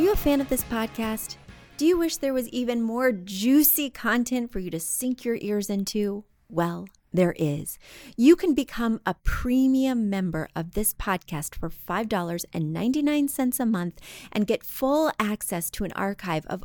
Are you a fan of this podcast? Do you wish there was even more juicy content for you to sink your ears into? Well, there is. You can become a premium member of this podcast for $5.99 a month and get full access to an archive of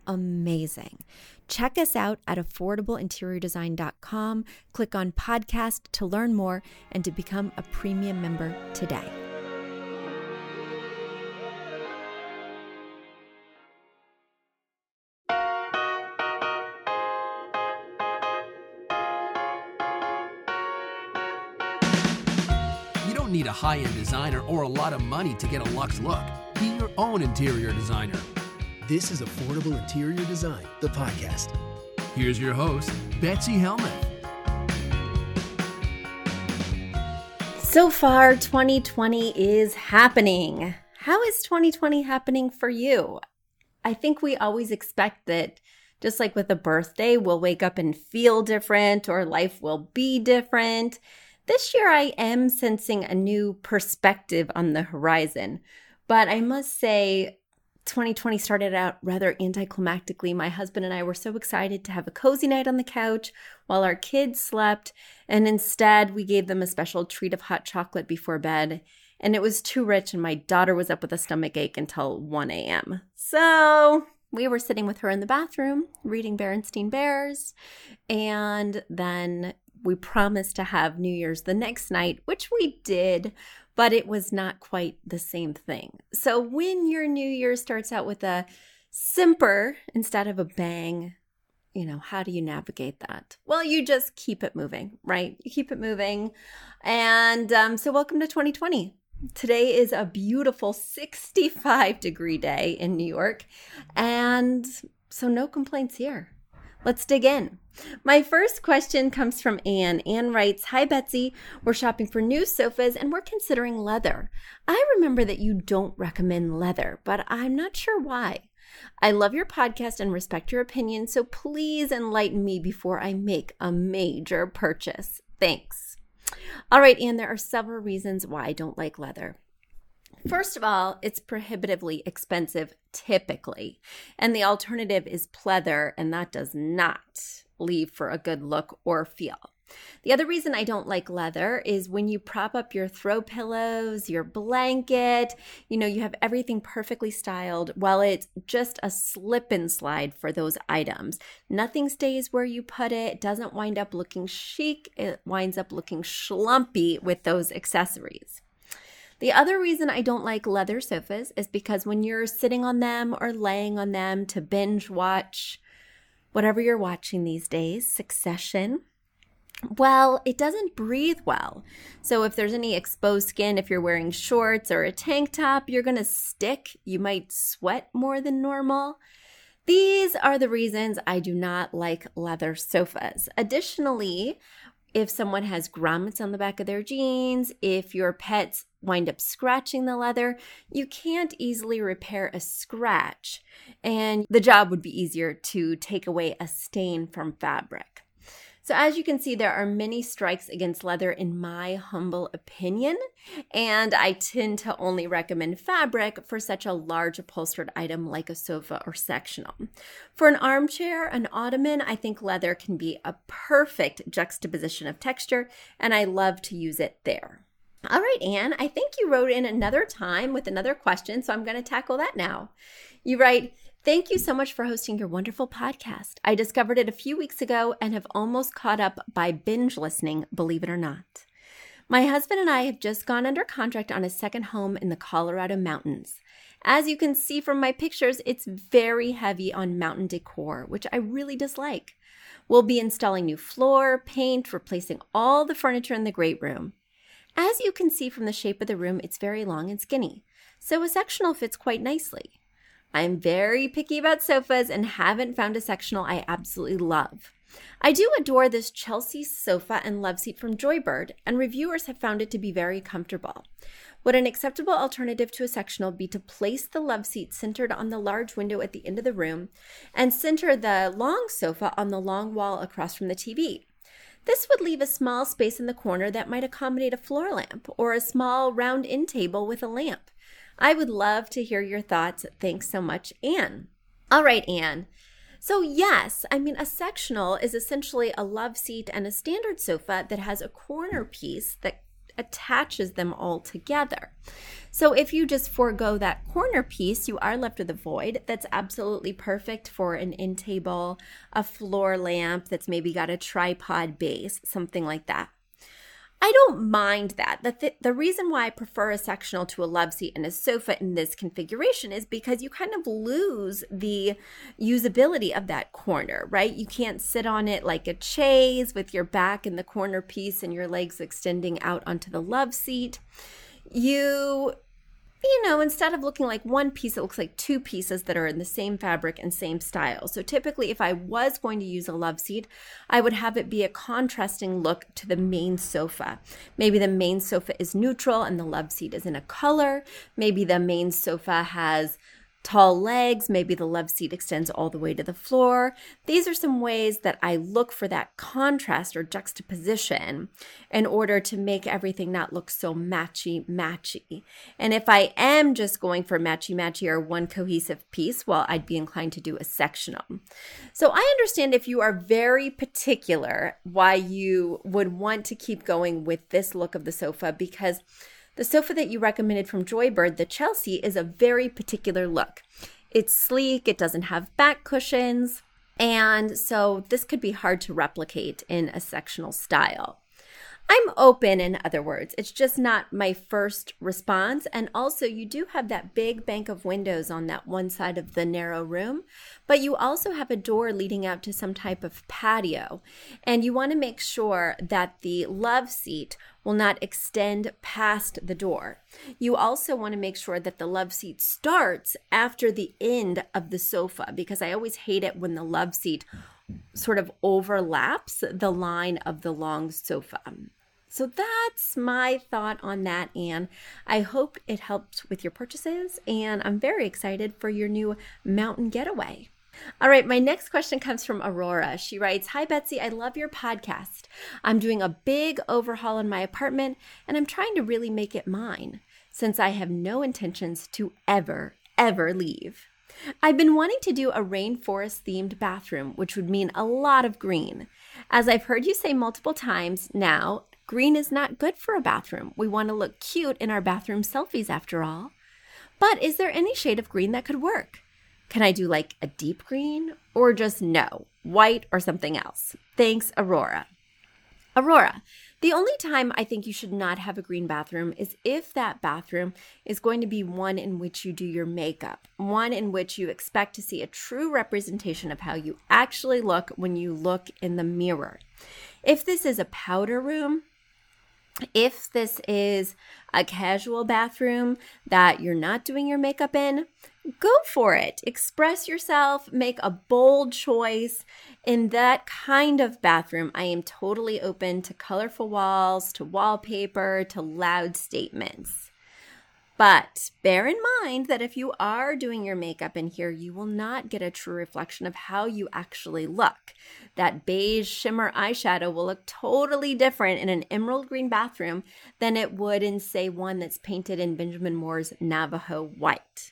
amazing. Check us out at affordableinteriordesign.com. Click on podcast to learn more and to become a premium member today. You don't need a high end designer or a lot of money to get a luxe look. Be your own interior designer. This is Affordable Interior Design, the podcast. Here's your host, Betsy Helmuth. So far, 2020 is happening. How is 2020 happening for you? I think we always expect that, just like with a birthday, we'll wake up and feel different or life will be different. This year, I am sensing a new perspective on the horizon. But I must say, 2020 started out rather anticlimactically. My husband and I were so excited to have a cozy night on the couch while our kids slept, and instead we gave them a special treat of hot chocolate before bed. And it was too rich, and my daughter was up with a stomach ache until 1 a.m. So we were sitting with her in the bathroom reading Berenstein Bears, and then we promised to have New Year's the next night, which we did but it was not quite the same thing. So when your new year starts out with a simper instead of a bang, you know, how do you navigate that? Well, you just keep it moving, right? You keep it moving. And um, so, welcome to 2020. Today is a beautiful 65 degree day in New York. And so, no complaints here. Let's dig in. My first question comes from Anne. Anne writes Hi, Betsy. We're shopping for new sofas and we're considering leather. I remember that you don't recommend leather, but I'm not sure why. I love your podcast and respect your opinion, so please enlighten me before I make a major purchase. Thanks. All right, Anne, there are several reasons why I don't like leather. First of all, it's prohibitively expensive typically, and the alternative is pleather, and that does not leave for a good look or feel. The other reason I don't like leather is when you prop up your throw pillows, your blanket, you know, you have everything perfectly styled. Well, it's just a slip and slide for those items. Nothing stays where you put it. It doesn't wind up looking chic. It winds up looking schlumpy with those accessories. The other reason I don't like leather sofas is because when you're sitting on them or laying on them to binge watch whatever you're watching these days, Succession, well, it doesn't breathe well. So if there's any exposed skin, if you're wearing shorts or a tank top, you're going to stick. You might sweat more than normal. These are the reasons I do not like leather sofas. Additionally, if someone has grommets on the back of their jeans, if your pets wind up scratching the leather, you can't easily repair a scratch, and the job would be easier to take away a stain from fabric. So, as you can see, there are many strikes against leather in my humble opinion, and I tend to only recommend fabric for such a large upholstered item like a sofa or sectional. For an armchair, an ottoman, I think leather can be a perfect juxtaposition of texture, and I love to use it there. All right, Anne, I think you wrote in another time with another question, so I'm going to tackle that now. You write, Thank you so much for hosting your wonderful podcast. I discovered it a few weeks ago and have almost caught up by binge listening, believe it or not. My husband and I have just gone under contract on a second home in the Colorado mountains. As you can see from my pictures, it's very heavy on mountain decor, which I really dislike. We'll be installing new floor, paint, replacing all the furniture in the great room. As you can see from the shape of the room, it's very long and skinny, so a sectional fits quite nicely. I'm very picky about sofas and haven't found a sectional I absolutely love. I do adore this Chelsea sofa and love seat from Joybird, and reviewers have found it to be very comfortable. Would an acceptable alternative to a sectional be to place the love seat centered on the large window at the end of the room and center the long sofa on the long wall across from the TV? This would leave a small space in the corner that might accommodate a floor lamp or a small round end table with a lamp. I would love to hear your thoughts. Thanks so much, Anne. All right, Anne. So, yes, I mean, a sectional is essentially a love seat and a standard sofa that has a corner piece that attaches them all together. So if you just forego that corner piece, you are left with a void that's absolutely perfect for an end table, a floor lamp that's maybe got a tripod base, something like that. I don't mind that. The, th- the reason why I prefer a sectional to a love seat and a sofa in this configuration is because you kind of lose the usability of that corner, right? You can't sit on it like a chaise with your back in the corner piece and your legs extending out onto the love seat. You you know, instead of looking like one piece, it looks like two pieces that are in the same fabric and same style. So typically, if I was going to use a love seat, I would have it be a contrasting look to the main sofa. Maybe the main sofa is neutral and the love seat is in a color. Maybe the main sofa has tall legs, maybe the love seat extends all the way to the floor. These are some ways that I look for that contrast or juxtaposition in order to make everything not look so matchy matchy. And if I am just going for matchy matchy or one cohesive piece, well, I'd be inclined to do a sectional. So I understand if you are very particular why you would want to keep going with this look of the sofa because the sofa that you recommended from Joybird, the Chelsea, is a very particular look. It's sleek, it doesn't have back cushions, and so this could be hard to replicate in a sectional style. I'm open, in other words. It's just not my first response. And also, you do have that big bank of windows on that one side of the narrow room, but you also have a door leading out to some type of patio. And you want to make sure that the love seat will not extend past the door. You also want to make sure that the love seat starts after the end of the sofa because I always hate it when the love seat sort of overlaps the line of the long sofa. So that's my thought on that, Anne. I hope it helped with your purchases, and I'm very excited for your new mountain getaway. All right, my next question comes from Aurora. She writes Hi, Betsy, I love your podcast. I'm doing a big overhaul in my apartment, and I'm trying to really make it mine since I have no intentions to ever, ever leave. I've been wanting to do a rainforest themed bathroom, which would mean a lot of green. As I've heard you say multiple times now, Green is not good for a bathroom. We want to look cute in our bathroom selfies after all. But is there any shade of green that could work? Can I do like a deep green or just no, white or something else? Thanks, Aurora. Aurora, the only time I think you should not have a green bathroom is if that bathroom is going to be one in which you do your makeup, one in which you expect to see a true representation of how you actually look when you look in the mirror. If this is a powder room, if this is a casual bathroom that you're not doing your makeup in, go for it. Express yourself, make a bold choice. In that kind of bathroom, I am totally open to colorful walls, to wallpaper, to loud statements. But bear in mind that if you are doing your makeup in here, you will not get a true reflection of how you actually look. That beige shimmer eyeshadow will look totally different in an emerald green bathroom than it would in, say, one that's painted in Benjamin Moore's Navajo white.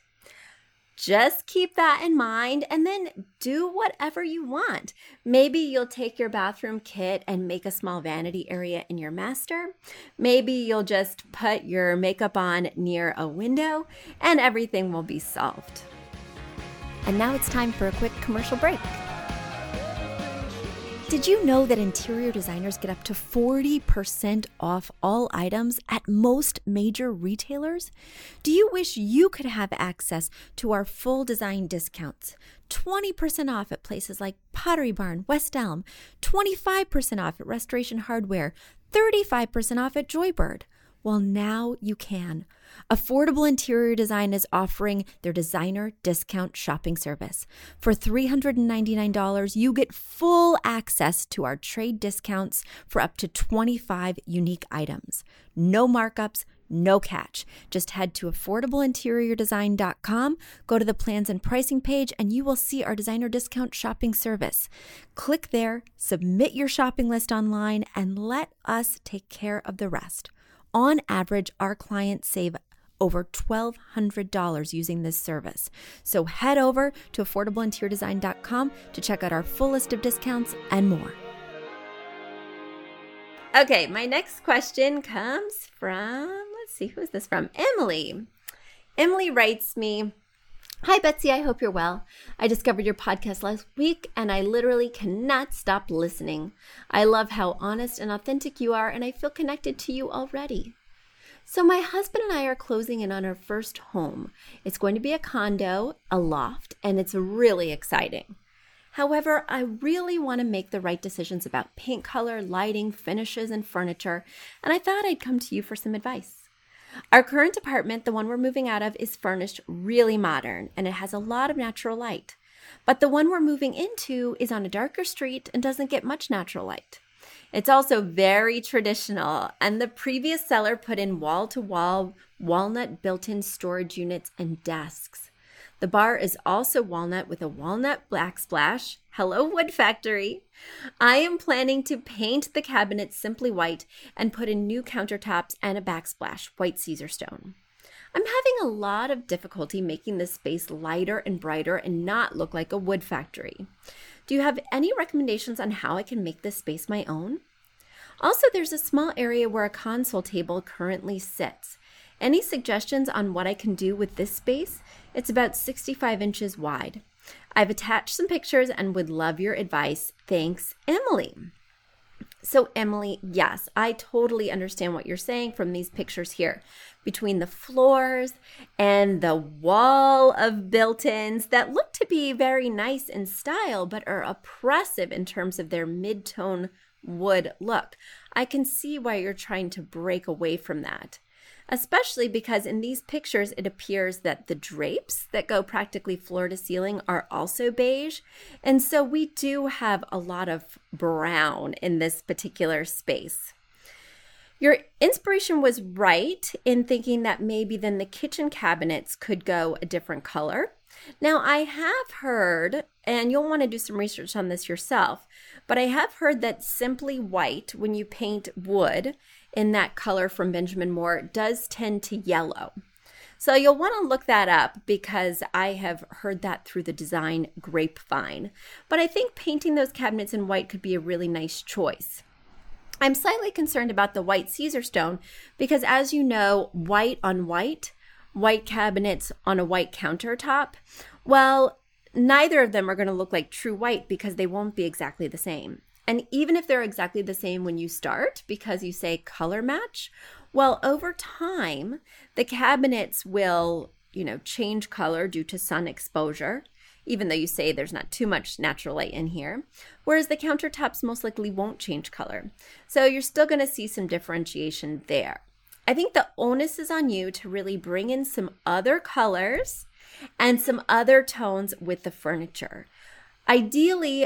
Just keep that in mind and then do whatever you want. Maybe you'll take your bathroom kit and make a small vanity area in your master. Maybe you'll just put your makeup on near a window and everything will be solved. And now it's time for a quick commercial break. Did you know that interior designers get up to 40% off all items at most major retailers? Do you wish you could have access to our full design discounts? 20% off at places like Pottery Barn, West Elm, 25% off at Restoration Hardware, 35% off at Joybird. Well, now you can. Affordable Interior Design is offering their designer discount shopping service. For $399, you get full access to our trade discounts for up to 25 unique items. No markups, no catch. Just head to affordableinteriordesign.com, go to the plans and pricing page, and you will see our designer discount shopping service. Click there, submit your shopping list online, and let us take care of the rest. On average, our clients save over $1,200 using this service. So head over to affordableinteriordesign.com to check out our full list of discounts and more. Okay, my next question comes from, let's see, who is this from? Emily. Emily writes me, Hi, Betsy. I hope you're well. I discovered your podcast last week and I literally cannot stop listening. I love how honest and authentic you are, and I feel connected to you already. So, my husband and I are closing in on our first home. It's going to be a condo, a loft, and it's really exciting. However, I really want to make the right decisions about paint color, lighting, finishes, and furniture, and I thought I'd come to you for some advice. Our current apartment, the one we're moving out of, is furnished really modern and it has a lot of natural light. But the one we're moving into is on a darker street and doesn't get much natural light. It's also very traditional, and the previous seller put in wall to wall walnut built in storage units and desks. The bar is also walnut with a walnut backsplash. Hello, Wood Factory. I am planning to paint the cabinets simply white and put in new countertops and a backsplash, white Caesarstone. I'm having a lot of difficulty making this space lighter and brighter and not look like a wood factory. Do you have any recommendations on how I can make this space my own? Also, there's a small area where a console table currently sits. Any suggestions on what I can do with this space? It's about 65 inches wide. I've attached some pictures and would love your advice. Thanks, Emily. So, Emily, yes, I totally understand what you're saying from these pictures here. Between the floors and the wall of built ins that look to be very nice in style, but are oppressive in terms of their mid tone wood look. I can see why you're trying to break away from that especially because in these pictures it appears that the drapes that go practically floor to ceiling are also beige. And so we do have a lot of brown in this particular space. Your inspiration was right in thinking that maybe then the kitchen cabinets could go a different color. Now, I have heard, and you'll want to do some research on this yourself, but I have heard that simply white, when you paint wood, in that color from Benjamin Moore does tend to yellow. So you'll want to look that up because I have heard that through the design grapevine. But I think painting those cabinets in white could be a really nice choice. I'm slightly concerned about the white Caesarstone because, as you know, white on white, white cabinets on a white countertop, well, neither of them are going to look like true white because they won't be exactly the same. And even if they're exactly the same when you start, because you say color match, well, over time, the cabinets will, you know, change color due to sun exposure, even though you say there's not too much natural light in here. Whereas the countertops most likely won't change color. So you're still going to see some differentiation there. I think the onus is on you to really bring in some other colors and some other tones with the furniture. Ideally,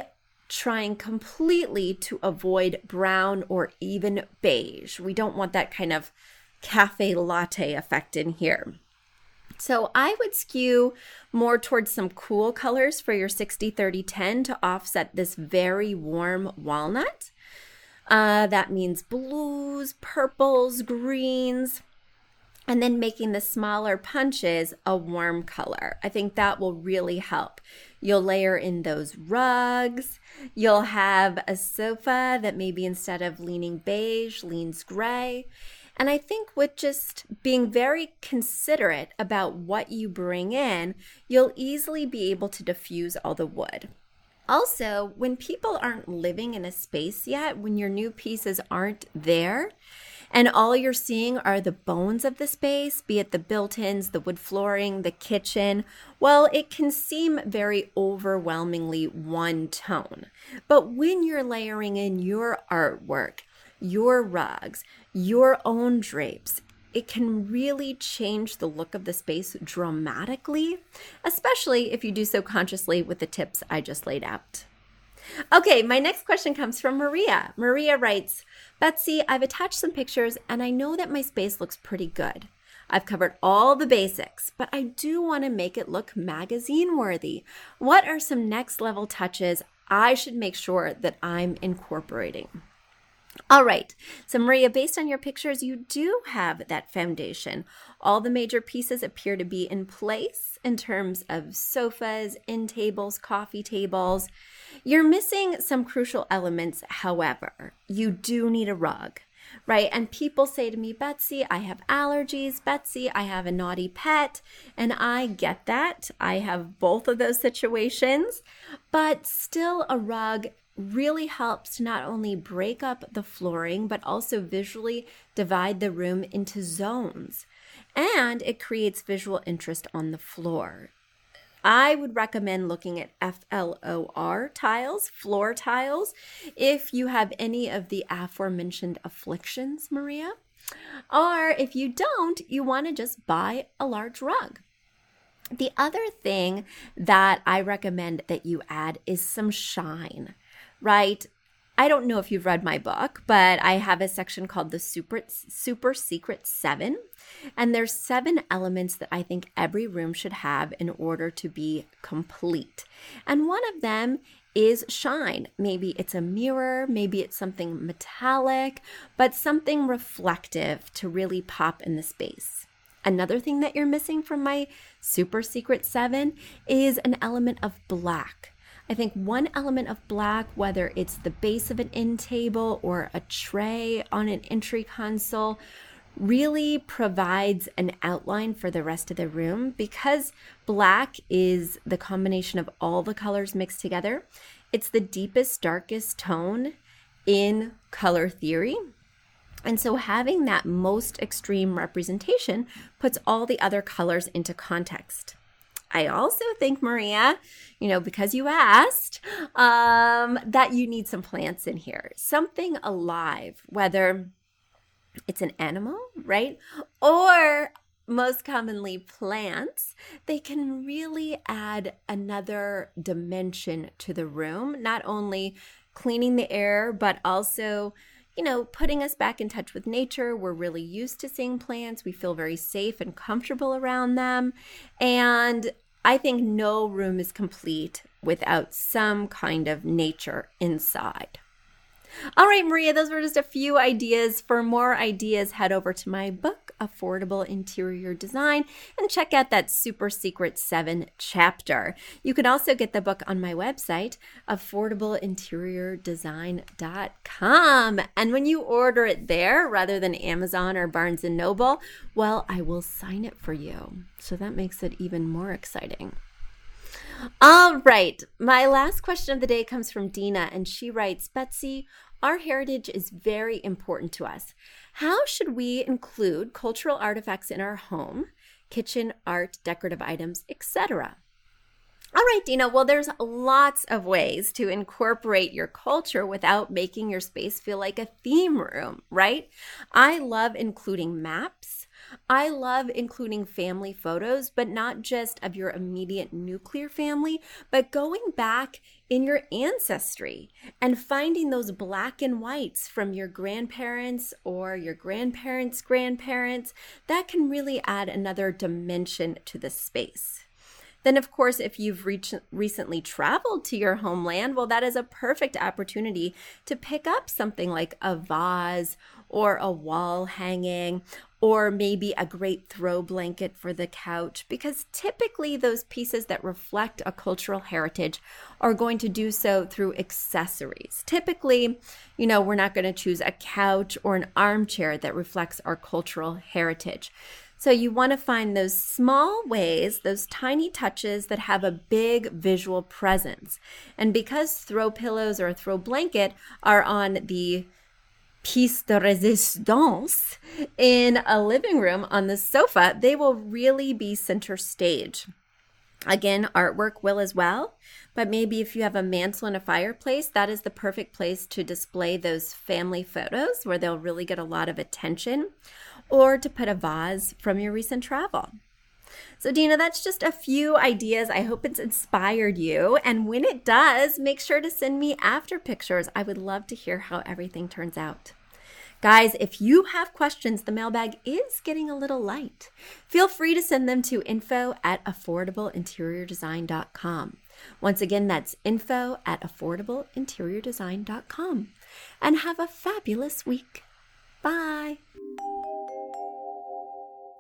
trying completely to avoid brown or even beige. We don't want that kind of cafe latte effect in here. So I would skew more towards some cool colors for your 60 30 10 to offset this very warm walnut. Uh, that means blues, purples, greens, and then making the smaller punches a warm color. I think that will really help. You'll layer in those rugs. You'll have a sofa that maybe instead of leaning beige, leans gray. And I think with just being very considerate about what you bring in, you'll easily be able to diffuse all the wood. Also, when people aren't living in a space yet, when your new pieces aren't there, and all you're seeing are the bones of the space, be it the built ins, the wood flooring, the kitchen. Well, it can seem very overwhelmingly one tone. But when you're layering in your artwork, your rugs, your own drapes, it can really change the look of the space dramatically, especially if you do so consciously with the tips I just laid out. Okay, my next question comes from Maria. Maria writes Betsy, I've attached some pictures and I know that my space looks pretty good. I've covered all the basics, but I do want to make it look magazine worthy. What are some next level touches I should make sure that I'm incorporating? All right. So, Maria, based on your pictures, you do have that foundation. All the major pieces appear to be in place in terms of sofas, end tables, coffee tables. You're missing some crucial elements, however. You do need a rug right? And people say to me, Betsy, I have allergies. Betsy, I have a naughty pet. And I get that. I have both of those situations. But still, a rug really helps to not only break up the flooring, but also visually divide the room into zones. And it creates visual interest on the floor. I would recommend looking at FLOR tiles, floor tiles, if you have any of the aforementioned afflictions, Maria. Or if you don't, you want to just buy a large rug. The other thing that I recommend that you add is some shine, right? I don't know if you've read my book, but I have a section called the Super Super Secret 7, and there's seven elements that I think every room should have in order to be complete. And one of them is shine. Maybe it's a mirror, maybe it's something metallic, but something reflective to really pop in the space. Another thing that you're missing from my super secret 7 is an element of black. I think one element of black, whether it's the base of an end table or a tray on an entry console, really provides an outline for the rest of the room because black is the combination of all the colors mixed together. It's the deepest, darkest tone in color theory. And so having that most extreme representation puts all the other colors into context. I also think, Maria, you know, because you asked, um, that you need some plants in here, something alive, whether it's an animal, right? Or most commonly plants, they can really add another dimension to the room, not only cleaning the air, but also you know, putting us back in touch with nature. We're really used to seeing plants. We feel very safe and comfortable around them. And I think no room is complete without some kind of nature inside. All right, Maria, those were just a few ideas. For more ideas, head over to my book, Affordable Interior Design, and check out that super secret seven chapter. You can also get the book on my website, affordableinteriordesign.com. And when you order it there rather than Amazon or Barnes and Noble, well, I will sign it for you. So that makes it even more exciting. All right. My last question of the day comes from Dina, and she writes Betsy, our heritage is very important to us. How should we include cultural artifacts in our home, kitchen, art, decorative items, etc.? All right, Dina. Well, there's lots of ways to incorporate your culture without making your space feel like a theme room, right? I love including maps I love including family photos, but not just of your immediate nuclear family, but going back in your ancestry and finding those black and whites from your grandparents or your grandparents' grandparents. That can really add another dimension to the space. Then, of course, if you've reach- recently traveled to your homeland, well, that is a perfect opportunity to pick up something like a vase or a wall hanging or maybe a great throw blanket for the couch, because typically those pieces that reflect a cultural heritage are going to do so through accessories. Typically, you know, we're not going to choose a couch or an armchair that reflects our cultural heritage. So you want to find those small ways, those tiny touches that have a big visual presence. And because throw pillows or a throw blanket are on the piece de resistance in a living room on the sofa, they will really be center stage. Again, artwork will as well, but maybe if you have a mantle and a fireplace, that is the perfect place to display those family photos where they'll really get a lot of attention. or to put a vase from your recent travel. So, Dina, that's just a few ideas. I hope it's inspired you. And when it does, make sure to send me after pictures. I would love to hear how everything turns out. Guys, if you have questions, the mailbag is getting a little light. Feel free to send them to info at affordableinteriordesign.com. Once again, that's info at affordableinteriordesign.com. And have a fabulous week. Bye.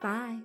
Bye.